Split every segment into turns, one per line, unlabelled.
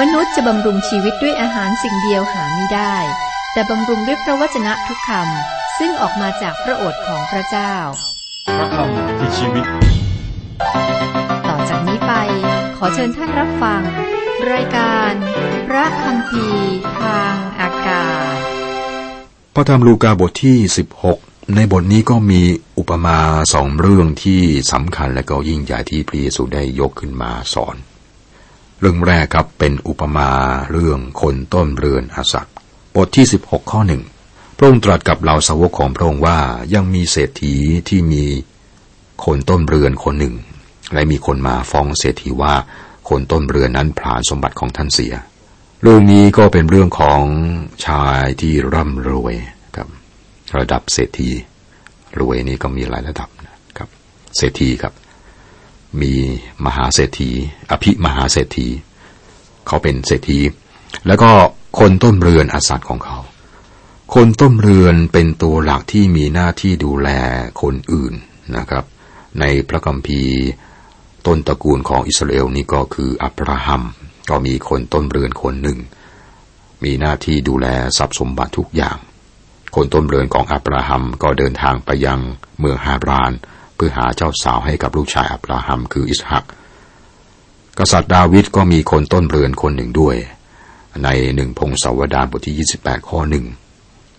มนุษย์จะบำรุงชีวิตด้วยอาหารสิ่งเดียวหาไม่ได้ แต่บำรุงด้วยพระวจนะทุกคำซึ่งออกมาจากพระโอษฐ์ของพระเจ้า
พระคำคือชีวิต
ต่อจากนี้ไป ขอเชิญท่านรับฟัง รายการ พระคำพีทางอากาศ
พระธรรมลูกาบทที่ 16 ในบทนี้ก็มีอุปมาสองเรื่องที่สำคัญและก็ยิ่งใหญ่ที่พระเยซูได้ยกขึ้นมาสอน เรื่องแรกครับเป็นอุปมาเรื่องคนต้นเรือนอาศักบทที่ 16 ข้อหนึ่งพระองค์ตรัสกับเหล่าสาวกของพระองค์ว่ายังมีเศรษฐีที่มีคนต้นเรือนคนหนึ่ง และมีคนมาฟ้องเศรษฐีว่าคนต้นเรือนนั้นผลาญสมบัติของท่านเสีย เรื่องนี้ก็เป็นเรื่องของชายที่ร่ำรวยครับระดับเศรษฐีรวยนี่ก็มีหลายระดับนะครับ เศรษฐีครับ มีมหาเศรษฐี อภิมหาเศรษฐี เขาเป็นเศรษฐี แล้วก็คนต้นเรือนอาสัตของเขา คนต้นเรือนเป็นตัวหลักที่มีหน้าที่ดูแลคนอื่นนะครับ ในพระคัมภีร์ต้นตระกูลของอิสราเอลนี่ก็คืออับราฮัม ก็มีคนต้นเรือนคนหนึ่ง มีหน้าที่ดูแลทรัพย์สมบัติทุกอย่าง คนต้นเรือนของอับราฮัมก็เดินทางไปยังเมืองฮารานเเพื่อหาเจ้าสาวให้กับลูกชายอับราฮัมคืออิสฮัก กษัตริย์ดาวิดก็มีคนต้นเรือนคนหนึ่งด้วย ในหนึ่งพงศาวดารบทที่ 28 ข้อหนึ่ง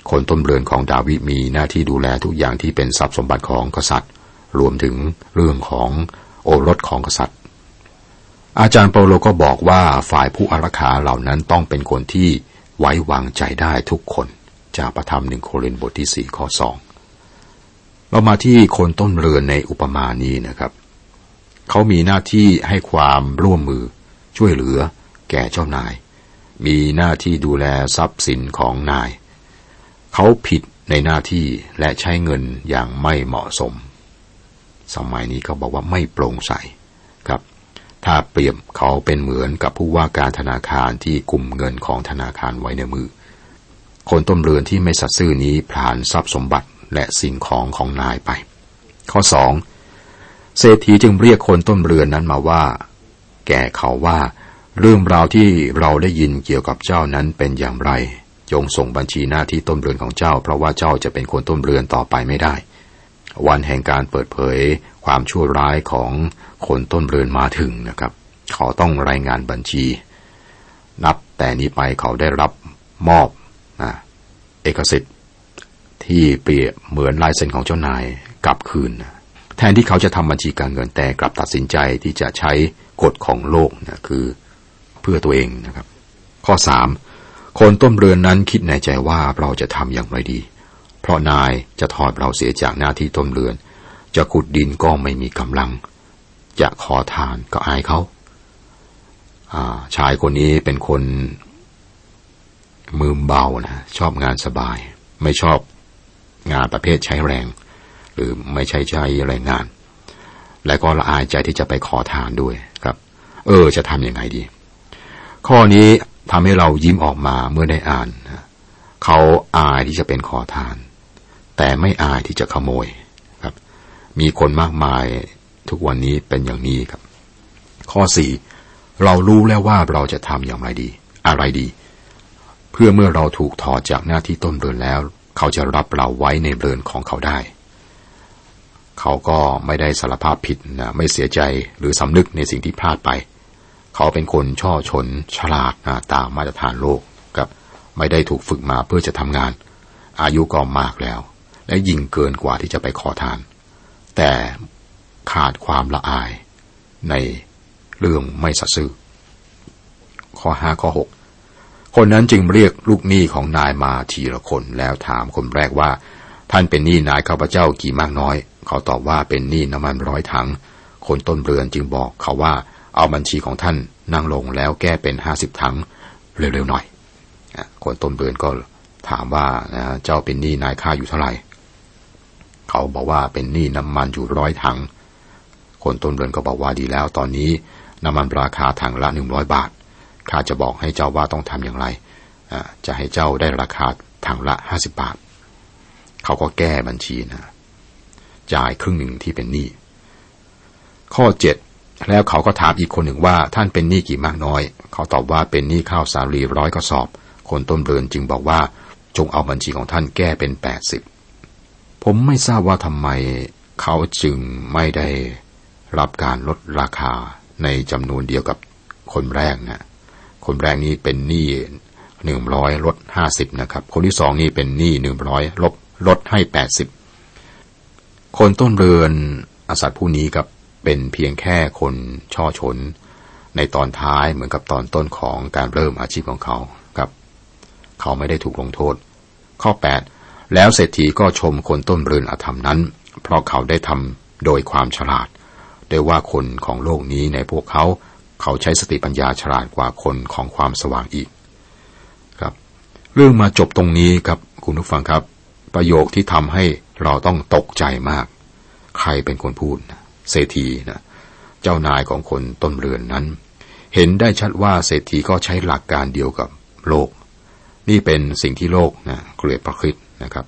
คนต้นเรือนของดาวิดมีหน้าที่ดูแลทุกอย่างที่เป็นทรัพย์สมบัติของกษัตริย์ รวมถึงเรื่องของโอรสของกษัตริย์ อาจารย์เปาโลก็บอกว่าฝ่ายผู้อารักขาเหล่านั้นต้องเป็นคนที่ไว้วางใจได้ทุกคน จากประธรรมหนึ่งโครินธ์บทที่สี่ข้อสอง เรามาที่คนต้นเรือนในอุปมานี้นะครับ เขามีหน้าที่ให้ความร่วมมือช่วยเหลือแก่เจ้านาย มีหน้าที่ดูแลทรัพย์สินของนาย เขาผิดในหน้าที่และใช้เงินอย่างไม่เหมาะสม สมัยนี้เขาบอกว่าไม่โปร่งใสครับ ถ้าเปรียบเขาเป็นเหมือนกับผู้ว่าการธนาคารที่กุมเงินของธนาคารไว้ในมือ คนต้นเรือนที่ไม่สัตย์ซื่อนี้ผลานทรัพย์สมบัติ และสิ่งของของนายไป ข้อสองเศรษฐีจึงเรียกคนต้นเรือนนั้นมาว่า แก่เขาว่าเรื่องราวที่เราได้ยินเกี่ยวกับเจ้านั้นเป็นอย่างไร จงส่งบัญชีหน้าที่ต้นเรือนของเจ้า เพราะว่าเจ้าจะเป็นคนต้นเรือนต่อไปไม่ได้ วันแห่งการเปิดเผยความชั่วร้ายของคนต้นเรือนมาถึงนะครับ เขาต้องรายงานบัญชี นับแต่นี้ไปเขาได้รับมอบนะเอกสิทธิ์ ที่เปรียบเหมือนลายเซ็นของเจ้านายกลับคืนนะแทนที่เขาจะทำบัญชีการเงินแต่กลับตัดสินใจที่จะใช้กฎของโลกนะคือเพื่อตัวเองนะครับ ข้อสามคนต้นเรือนนั้นคิดในใจว่าเราจะทำอย่างไรดี เพราะนายจะถอดเราเสียจากหน้าที่ต้นเรือน จะขุดดินก็ไม่มีกำลัง จะขอทานก็อายเขาชายคนนี้เป็นคนมือเบานะชอบงานสบาย ไม่ชอบ งานประเภทใช้แรง หรือไม่ใช่ใช้แรงงาน และก็ละอายใจที่จะไปขอทานด้วยครับ เออ จะทำยังไงดี ข้อนี้ทำให้เรายิ้มออกมาเมื่อได้อ่าน เขาอายที่จะเป็นขอทาน แต่ไม่อายที่จะขโมยครับ มีคนมากมายทุกวันนี้เป็นอย่างนี้ครับ ข้อสี่เรารู้แล้วว่าเราจะทำอย่างไรดี อะไรดี เพื่อเมื่อเราถูกถอดจากหน้าที่ต้นเรือนแล้ว เขาจะรับเราไว้ในเรือนของเขาได้ เขาก็ไม่ได้สารภาพผิดนะไม่เสียใจหรือสำนึกในสิ่งที่พลาดไป เขาเป็นคนช่อชนฉลาดนะตามมาตรฐานโลกครับไม่ได้ถูกฝึกมาเพื่อจะทำงาน อายุก็มากแล้ว และยิ่งเกินกว่าที่จะไปขอทาน แต่ขาดความละอายในเรื่องไม่สัตย์ซื่อข้อห้าข้อหก คนนั้นจึงเรียกลูกหนี้ของนายมาทีละคนแล้วถามคนแรกว่า ท่านเป็นหนี้นายข้าพเจ้ากี่มากน้อย เขาตอบว่าเป็นหนี้น้ำมันร้อยถัง คนต้นเรือนจึงบอกเขาว่าเอาบัญชีของท่านนั่งลงแล้วแก้เป็นห้าสิบถังเร็วๆหน่อยคนต้นเรือนก็ถามว่าเจ้าเป็นหนี้นายข้าอยู่เท่าไหร่ เขาบอกว่าเป็นหนี้น้ำมันอยู่ร้อยถัง คนต้นเรือนก็บอกว่าดีแล้วตอนนี้น้ำมันราคาถังละหนึ่งร้อยบาท ข้าจะบอกให้เจ้าว่าต้องทำอย่างไร จะให้เจ้าได้ราคาถังละห้าสิบบาท เขาก็แก้บัญชีนะจ่ายครึ่งหนึ่งที่เป็นหนี้ ข้อเจ็ดแล้วเขาก็ถามอีกคนหนึ่งว่าท่านเป็นหนี้กี่มากน้อย เขาตอบว่าเป็นหนี้ข้าวสาลีร้อยกระสอบ คนต้นเรือนจึงบอกว่าจงเอาบัญชีของท่านแก้เป็นแปดสิบผมไม่ทราบว่าทำไมเขาจึงไม่ได้รับการลดราคาในจำนวนเดียวกับคนแรกนะ คนแรกนี้เป็นหนี้หนึ่งร้อยลดห้าสิบนะครับ คนที่สองนี่เป็นหนี้หนึ่งร้อยลบลดให้แปดสิบคนต้นเรือนอาสัตผู้นี้ครับเป็นเพียงแค่คนช่อชน ในตอนท้ายเหมือนกับตอนต้นของการเริ่มอาชีพของเขาครับ เขาไม่ได้ถูกลงโทษ ข้อ 8 แล้วเศรษฐีก็ชมคนต้นเรือนอธรรมนั้น เพราะเขาได้ทำโดยความฉลาดได้ว่าคนของโลกนี้ในพวกเขา เขาใช้สติปัญญาฉลาดกว่าคนของความสว่างอีกครับ เรื่องมาจบตรงนี้ครับคุณผู้ฟังครับ ประโยคที่ทำให้เราต้องตกใจมาก ใครเป็นคนพูดเศรษฐีนะเจ้านายของคนต้นเรือนนั้น เห็นได้ชัดว่าเศรษฐีก็ใช้หลักการเดียวกับโลก นี่เป็นสิ่งที่โลกนะเกลียดประคิดนะครับ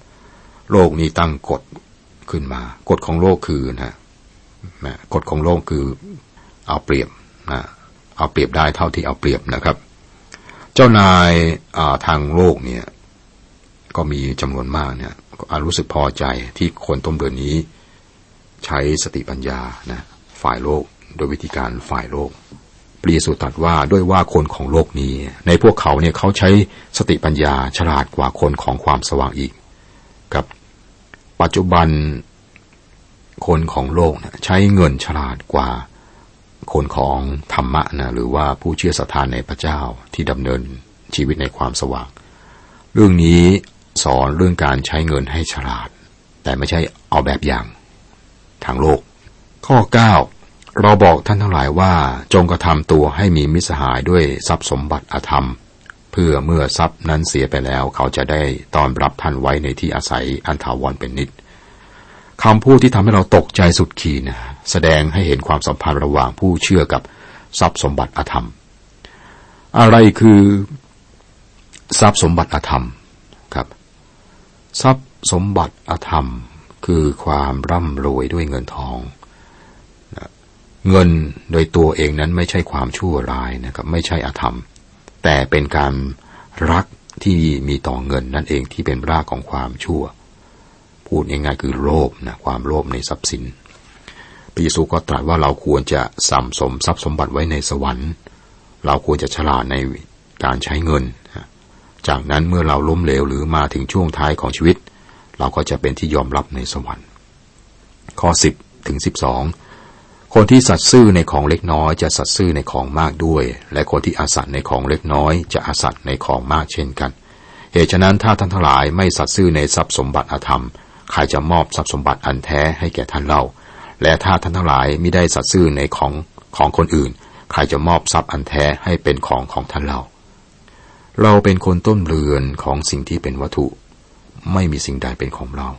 โลกนี้ตั้งกฎขึ้นมากฎของโลกคือนะนะกฎของโลกคือเอาเปรียบนะ เอาเปรียบได้เท่าที่เอาเปรียบนะครับ เจ้านายทางโลกเนี่ย ก็มีจำนวนมากเนี่ยรู้สึกพอใจที่คนต้มเดือนนี้ ใช้สติปัญญานะฝ่ายโลกโดยวิธีการฝ่ายโลกปรีสุตัดว่าด้วยว่าคนของโลกนี้ ในพวกเขาเนี่ยเขาใช้สติปัญญาฉลาดกว่าคนของความสว่างอีก กับปัจจุบันคนของโลกใช้เงินฉลาดกว่า คนของธรรมะนะหรือว่าผู้เชื่อศรัทธาในพระเจ้าที่ดำเนินชีวิตในความสว่าง เรื่องนี้สอนเรื่องการใช้เงินให้ฉลาด แต่ไม่ใช่เอาแบบอย่าง ทางโลก ข้อ 9 เราบอกท่านทั้งหลายว่าจงกระทำตัวให้มีมิสหายด้วยทรัพย์สมบัติอธรรม เพื่อเมื่อทรัพย์นั้นเสียไปแล้ว เขาจะได้ต้อนรับท่านไว้ในที่อาศัยอันถาวรเป็นนิดคำพูดที่ทำให้เราตกใจสุดขีดนะ แสดงให้เห็นความสัมพันธ์ระหว่างผู้เชื่อกับทรัพย์สมบัติอธรรม อะไรคือทรัพย์สมบัติอธรรมครับ ทรัพย์สมบัติอธรรม คือความร่ำรวยด้วยเงินทอง เงินโดยตัวเองนั้นไม่ใช่ความชั่วร้ายนะครับ ไม่ใช่อธรรม แต่เป็นการรักที่มีต่อเงินนั่นเองที่เป็นรากของความชั่ว พูดง่ายๆคือโลภนะความโลภในทรัพย์สิน ระเยซูก็ตรัสว่าเราควรจะสัมสมทรัพย์สมบัติไว้ในสวรรค์ เราควรจะฉลาดในการใช้เงิน จากนั้นเมื่อเราล้มเหลวหรือมาถึงช่วงท้ายของชีวิต เราก็จะเป็นที่ยอมรับในสวรรค์ ข้อ 10ถึง12 คนที่สัตซ์ซื่อในของเล็กน้อย จะสัตซ์ซื่อในของมากด้วย และคนที่อาสัตในของเล็กน้อย จะอาสัตในของมากเช่นกัน เหตุฉะนั้นถ้าท่านทั้งหลายไม่สัตซ์ซื่อในทรัพย์สมบัติอธรรม ใครจะมอบทรัพย์สมบัติอันแท้ให้แก่ท่านเล่า และถ้าท่านทั้งหลายไม่ได้สัตย์ซื่อในของของคนอื่น ใครจะมอบทรัพย์อันแท้ให้เป็นของของท่านเล่าเราเป็นคนต้นเรือนของสิ่งที่เป็นวัตถุ ไม่มีสิ่งใดเป็นของเรา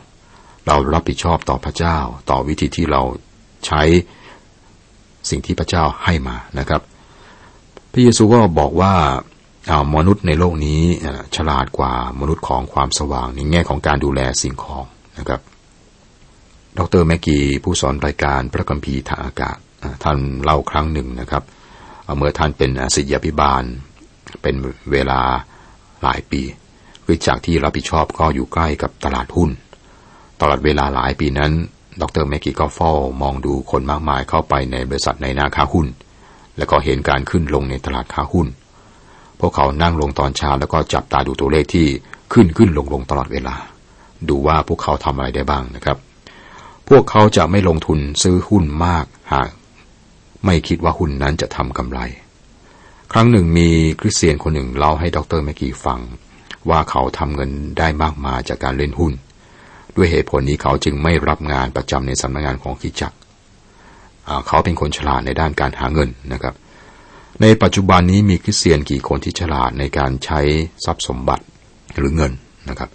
เรารับผิดชอบต่อพระเจ้า ต่อวิธีที่เราใช้สิ่งที่พระเจ้าให้มานะครับ พระเยซูก็บอกว่ามนุษย์ในโลกนี้ฉลาดกว่ามนุษย์ของความสว่างในแง่ของการดูแลสิ่งของนะครับ ดรแมกกี้ผู้สอนรายการพระคัมภีร์ทางอากาศท่านเล่าครั้งหนึ่งนะครับเมื่อท่านเป็นศิษยาภิบาล เป็นเวลาหลายปี คือจากที่รับผิดชอบก็อยู่ใกล้กับตลาดหุ้น ตลอดเวลาหลายปีนั้น ดรแมกกี้ก็เฝ้ามองดูคนมากมายเข้าไปในบริษัทในนาค้าหุ้น แล้วก็เห็นการขึ้นลงในตลาดค้าหุ้น พวกเขานั่งลงตอนเช้าแล้วก็จับตาดูตัวเลขที่ขึ้นขึ้นลงลงตลอดเวลา ดูว่าพวกเขาทำอะไรได้บ้างนะครับ พวกเขาจะไม่ลงทุนซื้อหุ้นมากหากไม่คิดว่าหุ้นนั้นจะทำกำไร ครั้งหนึ่งมีคริสเตียนคนหนึ่งเล่าให้ดรแมกกี้ฟัง ว่าเขาทำเงินได้มากมายจากการเล่นหุ้น ด้วยเหตุผลนี้เขาจึงไม่รับงานประจำในสำนักงงานของคิจัก เขาเป็นคนฉลาดในด้านการหาเงินนะครับ ในปัจจุบันนี้มีคริสเตียนกี่คนที่ฉลาดในการใช้ทรัพย์สมบัติหรือเงินนะครับ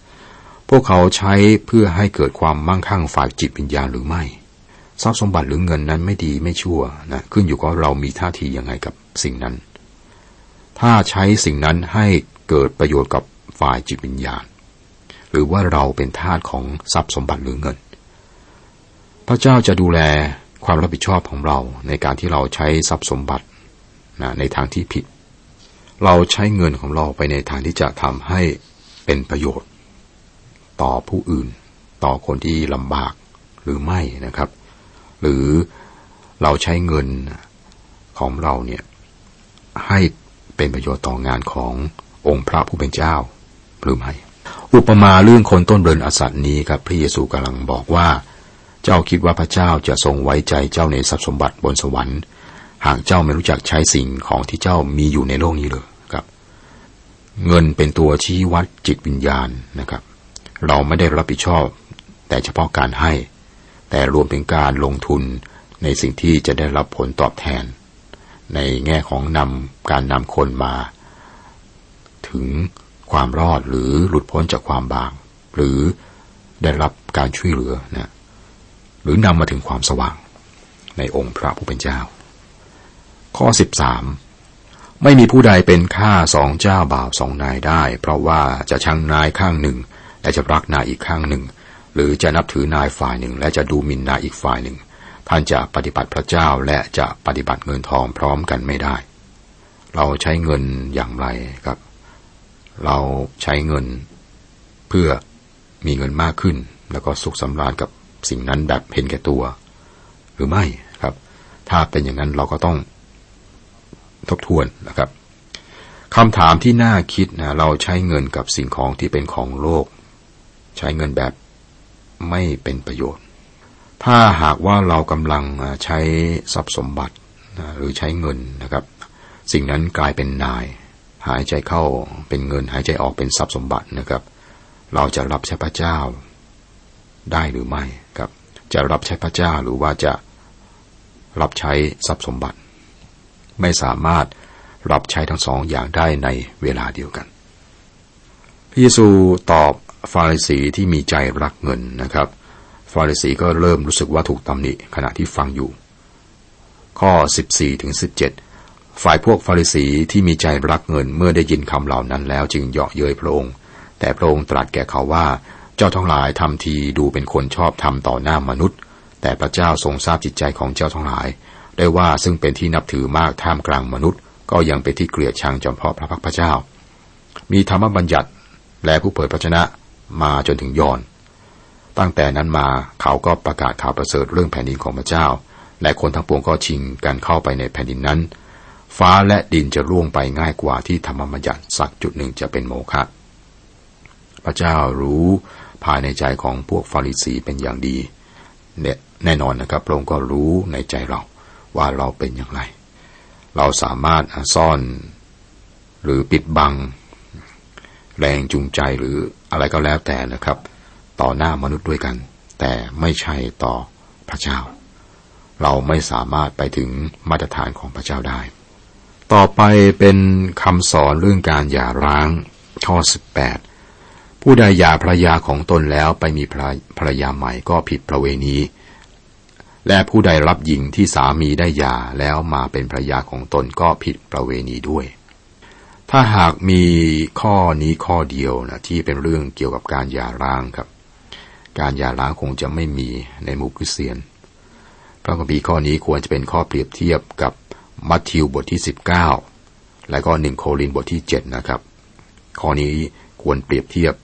พวกเขาใช้เพื่อให้เกิดความมั่งคั่งฝ่ายจิตวิญญาณหรือไม่ ทรัพย์สมบัติหรือเงินนั้นไม่ดีไม่ชั่วนะขึ้นอยู่กับเรามีท่าทียังไงกับสิ่งนั้น ถ้าใช้สิ่งนั้นให้เกิดประโยชน์กับฝ่ายจิตวิญญาณ หรือว่าเราเป็นทาสของทรัพย์สมบัติหรือเงิน พระเจ้าจะดูแลความรับผิดชอบของเราในการที่เราใช้ทรัพย์สมบัตินะในทางที่ผิด เราใช้เงินของเราไปในทางที่จะทำให้เป็นประโยชน์ ต่อผู้อื่น ต่อคนที่ลำบากหรือไม่นะครับ หรือเราใช้เงินของเราเนี่ยให้เป็นประโยชน์ต่องานขององค์พระผู้เป็นเจ้าหรือไม่ อุปมาเรื่องคนต้นเบินอสัตนี้ครับพระเยซูกำลังบอกว่า เจ้าคิดว่าพระเจ้าจะทรงไว้ใจเจ้าในทรัพย์สมบัติบนสวรรค์ หากเจ้าไม่รู้จักใช้สิ่งของที่เจ้ามีอยู่ในโลกนี้เลยครับ เงินเป็นตัวชี้วัดจิตวิญญาณนะครับ เราไม่ได้รับผิดชอบ แต่เฉพาะการให้ แต่รวมถึงการลงทุนในสิ่งที่จะได้รับผลตอบแทน ในแง่ของนำการนำคนมา ถึงความรอดหรือหลุดพ้นจากความบาง หรือได้รับการช่วยเหลือนะหรือนำมาถึงความสว่าง ในองค์พระผู้เป็นเจ้า ข้อ 13 ไม่มีผู้ใดเป็นข้าสองเจ้าบ่าวสองนายได้ เพราะว่าจะชังนายข้างหนึ่ง และจะรักนายอีกข้างหนึ่ง หรือจะนับถือนายฝ่ายหนึ่ง และจะดูหมิ่นนายอีกฝ่ายหนึ่ง ท่านจะปฏิบัติพระเจ้าและจะปฏิบัติเงินทองพร้อมกันไม่ได้ เราใช้เงินอย่างไรครับ เราใช้เงินเพื่อมีเงินมากขึ้น แล้วก็สุขสำราญกับสิ่งนั้นแบบเห็นแก่ตัว หรือไม่ครับ ถ้าเป็นอย่างนั้นเราก็ต้องทบทวนนะครับคำถามที่น่าคิดนะเราใช้เงินกับสิ่งของที่เป็นของโลก ใช้เงินแบบไม่เป็นประโยชน์ ถ้าหากว่าเรากำลังใช้ทรัพย์สมบัติหรือใช้เงินนะครับ สิ่งนั้นกลายเป็นนาย หายใจเข้าเป็นเงิน หายใจออกเป็นทรัพย์สมบัตินะครับ เราจะรับใช้พระเจ้าได้หรือไม่ครับ จะรับใช้พระเจ้าหรือว่าจะรับใช้ทรัพย์สมบัติ ไม่สามารถรับใช้ทั้งสองอย่างได้ในเวลาเดียวกันพระเยซูตอบ ฟาริสีที่มีใจรักเงินนะครับ ฟาริสีก็เริ่มรู้สึกว่าถูกตำหนิขณะที่ฟังอยู่ ข้อ 14ถึง17 ฝ่ายพวกฟาริสีที่มีใจรักเงินเมื่อได้ยินคำเหล่านั้นแล้วจึงเยาะเย้ยพระองค์ แต่พระองค์ตรัสแก่เขาว่าเจ้าทั้งหลายทำทีดูเป็นคนชอบทำต่อหน้ามนุษย์ แต่พระเจ้าทรงทราบจิตใจของเจ้าทั้งหลาย ได้ว่าซึ่งเป็นที่นับถือมากท่ามกลางมนุษย์ ก็ยังเป็นที่เกลียดชังจำเพาะพระพักพระเจ้า มีธรรมบัญญัติและผู้เผยพระชนะ มาจนถึงยอน ตั้งแต่นั้นมาเขาก็ประกาศข่าวประเสริฐเรื่องแผ่นดินของพระเจ้า และคนทั้งปวงก็ชิงกันเข้าไปในแผ่นดินนั้น ฟ้าและดินจะร่วงไปง่ายกว่าที่ธรรมบัญญัติสักจุดหนึ่งจะเป็นโมฆะพระเจ้ารู้ภายในใจของพวกฟาริสีเป็นอย่างดีแน่นอนนะครับพระองค์ก็รู้ในใจเราว่าเราเป็นอย่างไร เราสามารถซ่อนหรือปิดบัง แรงจูงใจหรืออะไรก็แล้วแต่นะครับ ต่อหน้ามนุษย์ด้วยกัน แต่ไม่ใช่ต่อพระเจ้า เราไม่สามารถไปถึงมาตรฐานของพระเจ้าได้ ต่อไปเป็นคำสอนเรื่องการหย่าร้างข้อ 18 ผู้ใดหย่าภรรยาของตนแล้วไปมีภรรยาใหม่ก็ผิดประเวณีและผู้ใดรับหญิงที่สามีได้หย่าแล้วมาเป็นภรรยาของตนก็ผิดประเวณีด้วย ถ้าหากมีข้อนี้ข้อเดียวนะที่เป็นเรื่องเกี่ยวกับการหย่าร้างครับ การหย่าร้างคงจะไม่มีในมุคริสเตียน พระคัมภีร์ข้อนี้ควรจะเป็นข้อเปรียบเทียบกับมัทธิวบทที่ 19 และก็หนึ่งโครินบทที่ 7 นะครับ ข้อนี้ควรเปรียบเทียบ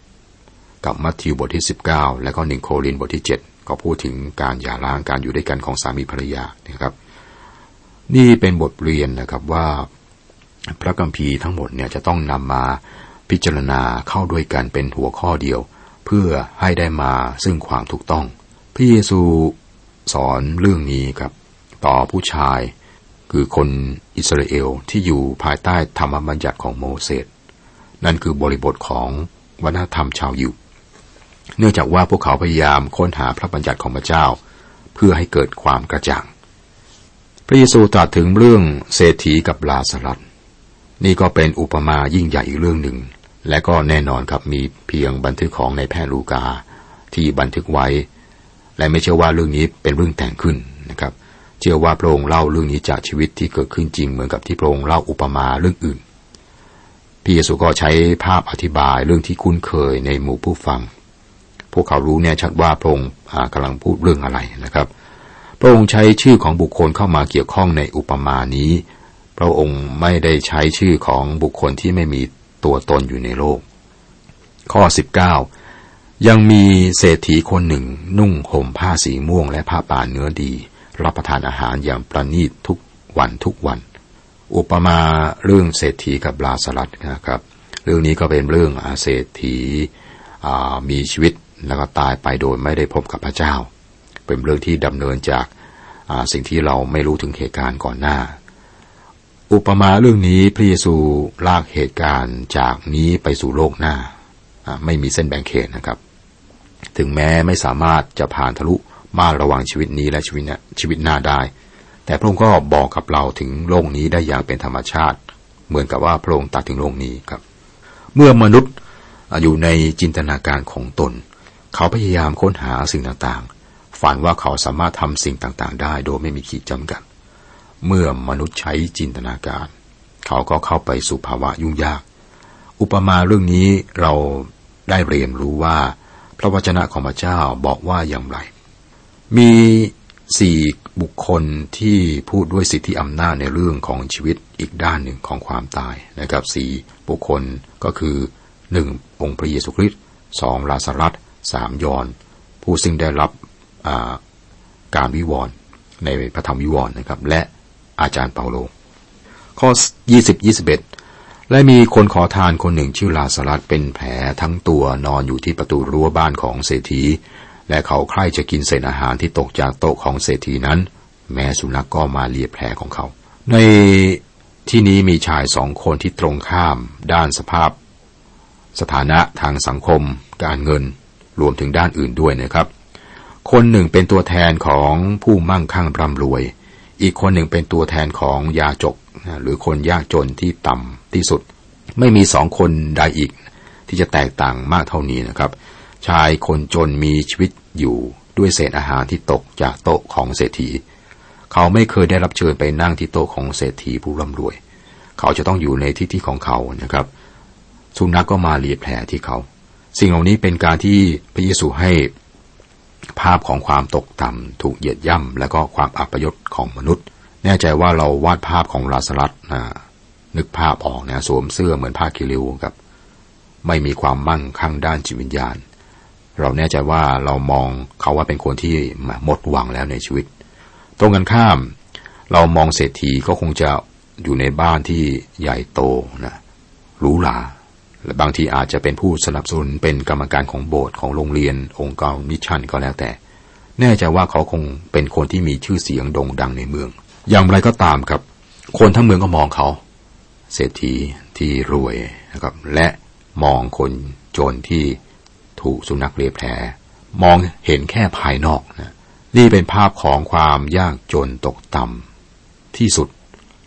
กับมัทธิวบทที่ 19 และก็หนึ่งโครินบทที่ 7 ก็พูดถึงการหย่าร้างการอยู่ด้วยกันของสามีภรรยานะครับ นี่เป็นบทเรียนนะครับว่า พระคัมภีร์ทั้งหมดเนี่ยจะต้องนำมาพิจารณาเข้าด้วยกันเป็นหัวข้อเดียว เพื่อให้ได้มาซึ่งความถูกต้อง พระเยซูสอนเรื่องนี้ครับต่อผู้ชาย คือคนอิสราเอลที่อยู่ภายใต้ธรรมบัญญัติของโมเสสนั่นคือบริบทของวัฒนธรรมชาวยิวเนื่องจากว่าพวกเขาพยายามค้นหาพระบัญญัติของพระเจ้า เพื่อให้เกิดความกระจ่าง พระเยซูตรัสถึงเรื่องเศรษฐีกับลาสรัส นี่ก็เป็นอุปมายิ่งใหญ่อีกเรื่องหนึ่ง และก็แน่นอนครับมีเพียงบันทึกของในแพทย์ลูกาที่บันทึกไว้ และไม่เชื่อว่าเรื่องนี้เป็นเรื่องแต่งขึ้นนะครับ เชื่อว่าพระองค์เล่าเรื่องนี้จากชีวิตที่เกิดขึ้นจริงเหมือนกับที่พระองค์เล่าอุปมาเรื่องอื่นพี่เยซูก็ใช้ภาพอธิบายเรื่องที่คุ้นเคยในหมู่ผู้ฟัง พวกเขารู้แน่ชัดว่าพระองค์กำลังพูดเรื่องอะไรนะครับ พระองค์ใช้ชื่อของบุคคลเข้ามาเกี่ยวข้องในอุปมานี้ พระองค์ไม่ได้ใช้ชื่อของบุคคลที่ไม่มีตัวตนอยู่ในโลก ข้อ 19 ยังมีเศรษฐีคนหนึ่งนุ่งห่มผ้าสีม่วงและผ้าป่าเนื้อดี รับประทานอาหารอย่างประณีตทุกวันทุกวัน อุปมาเรื่องเศรษฐีกับลาสลัดนะครับ เรื่องนี้ก็เป็นเรื่องอาเศรษฐีมีชีวิตแล้วก็ตายไปโดยไม่ได้พบกับพระเจ้า เป็นเรื่องที่ดำเนินจากสิ่งที่เราไม่รู้ถึงเหตุการณ์ก่อนหน้า อุปมาเรื่องนี้พระเยซูลากเหตุการณ์จากนี้ไปสู่โลกหน้า ไม่มีเส้นแบ่งเขตนะครับ ถึงแม้ไม่สามารถจะผ่านทะลุมาระหว่างชีวิตนี้และชีวิตชีวิตหน้าได้ แต่พระองค์ก็บอกกับเราถึงโลกนี้ได้อย่างเป็นธรรมชาติ เหมือนกับว่าพระองค์ตัดถึงโลกนี้ครับ เมื่อมนุษย์อยู่ในจินตนาการของตน เขาพยายามค้นหาสิ่งต่างๆ ฝันว่าเขาสามารถทำสิ่งต่างๆ ได้ โดยไม่มีขีดจำกัด เมื่อมนุษย์ใช้จินตนาการ เขาก็เข้าไปสู่ภาวะยุ่งยาก อุปมาเรื่องนี้เราได้เรียนรู้ว่า พระวจนะของพระเจ้าบอกว่าอย่างไร มีสี่บุคคลที่พูดด้วยสิทธิอำนาจในเรื่องของชีวิตอีกด้านหนึ่งของความตายนะครับสี่บุคคลก็คือหนึ่งองค์พระเยซูคริสต์สองลาสรัสสามยอน ผู้ซึ่งได้รับการวิวรณ์ในพระธรรมวิวรณ์นะครับ และ อาจารย์เปาโล ข้อ 20 21 และมีคนขอทานคนหนึ่งชื่อลาสรัสเป็นแผลทั้งตัวนอนอยู่ที่ประตูรั้วบ้านของเศรษฐี และเขาใคร่จะกินเศษอาหารที่ตกจากโต๊ะของเศรษฐีนั้น แม้สุนัขกก็มาเลียแผลของเขา ในที่นี้มีชายสองคนที่ตรงข้าม ด้านสภาพ สถานะทางสังคม การเงิน รวมถึงด้านอื่นด้วยนะครับ คนหนึ่งเป็นตัวแทนของผู้มั่งคั่งร่ำรวย อีกคนหนึ่งเป็นตัวแทนของยาจกหรือคนยากจนที่ต่ำที่สุด ไม่มีสองคนใดอีก ที่จะแตกต่างมากเท่านี้นะครับ ชายคนจนมีชีวิตอยู่ด้วยเศษอาหารที่ตกจากโต๊ะของเศรษฐี เขาไม่เคยได้รับเชิญไปนั่งที่โต๊ะของเศรษฐีผู้ร่ำรวย เขาจะต้องอยู่ในที่ที่ของเขานะครับ สุนัขกก็มาเลียแผลที่เขา สิ่งเหล่านี้เป็นการที่พระเยซูให้ ภาพของความตกต่ำถูกเหยียดย่ำและก็ความอัปยศของมนุษย์ แน่ใจว่าเราวาดภาพของลาสลัดนะนึกภาพออกนะสวมเสื้อเหมือนผ้าคิริวครับ ไม่มีความมั่งคั่งด้านจิตวิญญาณ เราแน่ใจว่าเรามองเขาว่าเป็นคนที่หมดหวังแล้วในชีวิต ตรงกันข้าม เรามองเศรษฐีก็คงจะอยู่ในบ้านที่ใหญ่โตนะหรูหรา และบางทีอาจจะเป็นผู้สนับสนุนเป็นกรรมการของโบสถ์ของโรงเรียน องค์กรมิชชั่นก็แล้วแต่ แน่ใจว่าเขาคงเป็นคนที่มีชื่อเสียงโด่งดังในเมือง อย่างไรก็ตามครับ คนทั้งเมืองก็มองเขา เศรษฐีที่รวยนะครับและมองคนจนที่ถูกสุนัขเลียแผลมองเห็นแค่ภายนอกนะนี่เป็นภาพของความยากจนตกต่ำที่สุด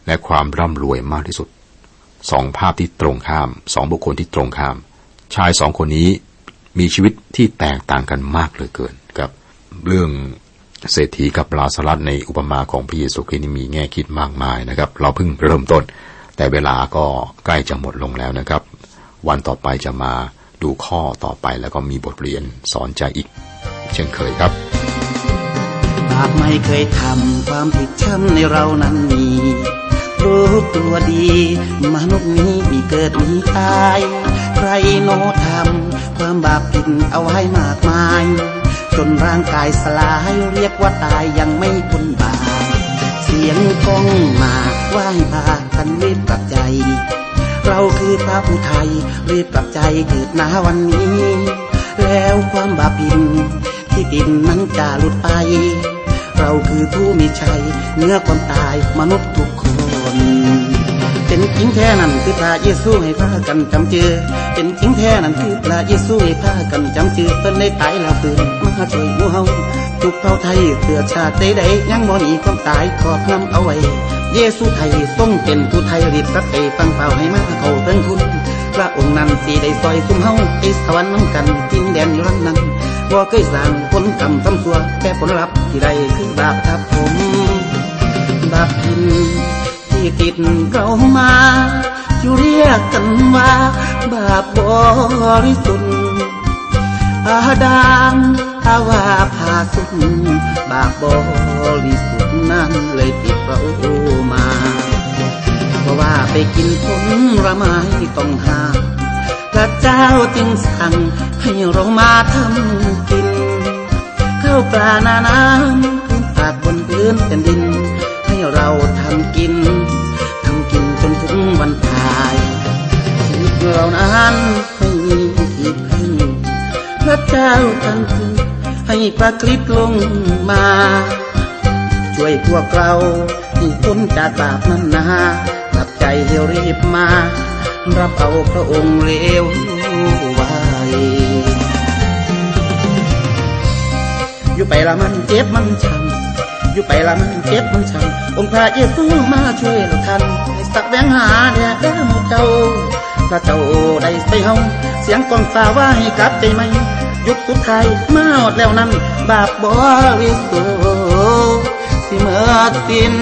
และความร่ำรวยมากที่สุด สองภาพที่ตรงข้ามสองบุคคลที่ตรงข้าม ชายสองคนนี้มีชีวิตที่แตกต่างกันมากเหลือเกินครับ เรื่องเศรษฐีกับลาสลัดในอุปมาของพระเยซูคริสต์มีแง่คิดมากมายนะครับ เราเพิ่งเริ่มต้น แต่เวลาก็ใกล้จะหมดลงแล้วนะครับ วันต่อไปจะมาดูข้อต่อไปแล้วก็มีบทเรียนสอนใจอีก เช่นเคยครับ
บาปไม่เคยทำความผิดช้ำในเรานั้นมี รู้ตัวดีมนุษย์นี้มีเกิดมีตาย ใครโน้ทำความบาปผิดเอาไว้มากมาย จนร่างกายสลายเรียกว่าตายยังไม่พ้นบาปเสียงก้องมาไหว้พากันรีบกลับใจ เราคือพระผู้ไทยรีบกลับใจเกิดนาวันนี้ แล้วความบาปผิดที่กินนั้นจะหลุดไปเราคือผู้มีชัยเนื้อความตายมนุษย์ทุกคน เป็นจริงแท้นั่นคือพระเยซูให้พากันจำเจอ เป็นจริงแท้นั่นคือพระเยซูให้พากันจำเจอเพิ่นได้ตายแล้วตื่นมาช่วยมู่เฮาทุกเผ่าไทยเพื่อชาติใดๆยังบ่หนีความตายขอบนำเอาไว้ เยซูไทยทรงเป็นผู้ไทยรีบกลับไปฟังเป่าให้มาเขาเพิ่งคุณพระองค์นั้นสีได้ซอยซุ่มเฮาไอ้สวรรค์น้ำกันทินแดนอยู่รันนั้นบ่เคยสร้างผลกรรมทำซัวแค่ผลลัพธ์ที่ใดคือบาปครับผมบาปพิน ติดเรามาอยู่เรียกกันว่าบาปบริสุทธิ์อาดามถ้าวาพาสุดบาปบริสุทธิ์นั้นเลยติดเรามาเพราะว่าไปกินผลไม้ต้องหาพระเจ้าจึงสั่งให้เรามาทำกินข้าวปลานาน้ำขึ้นตากบนพื้นแผ่นดิน พระเจ้าท่านจึงให้ปลาคลิปลงมา ช่วยพวกเราให้พ้นจากบาปนั้นนากลับใจเฮียวรีบมา รับเอาพระองค์เร็วไว้อยู่ไปละมันเจ็บมันชังอยู่ไปละมันเจ็บมันชังองค์พระเยซูมาช่วยเราทันสักแบงหาแด่แด่หมู่เจ้าพระเจ้าได้ไปเฮาเสียงกองฟ้าว่าให้กลับใจไหม ยุคสุดท้ายมาหมดแล้วนั้น บาปบ่วิสุทธิ์สิเมื่อสิ้น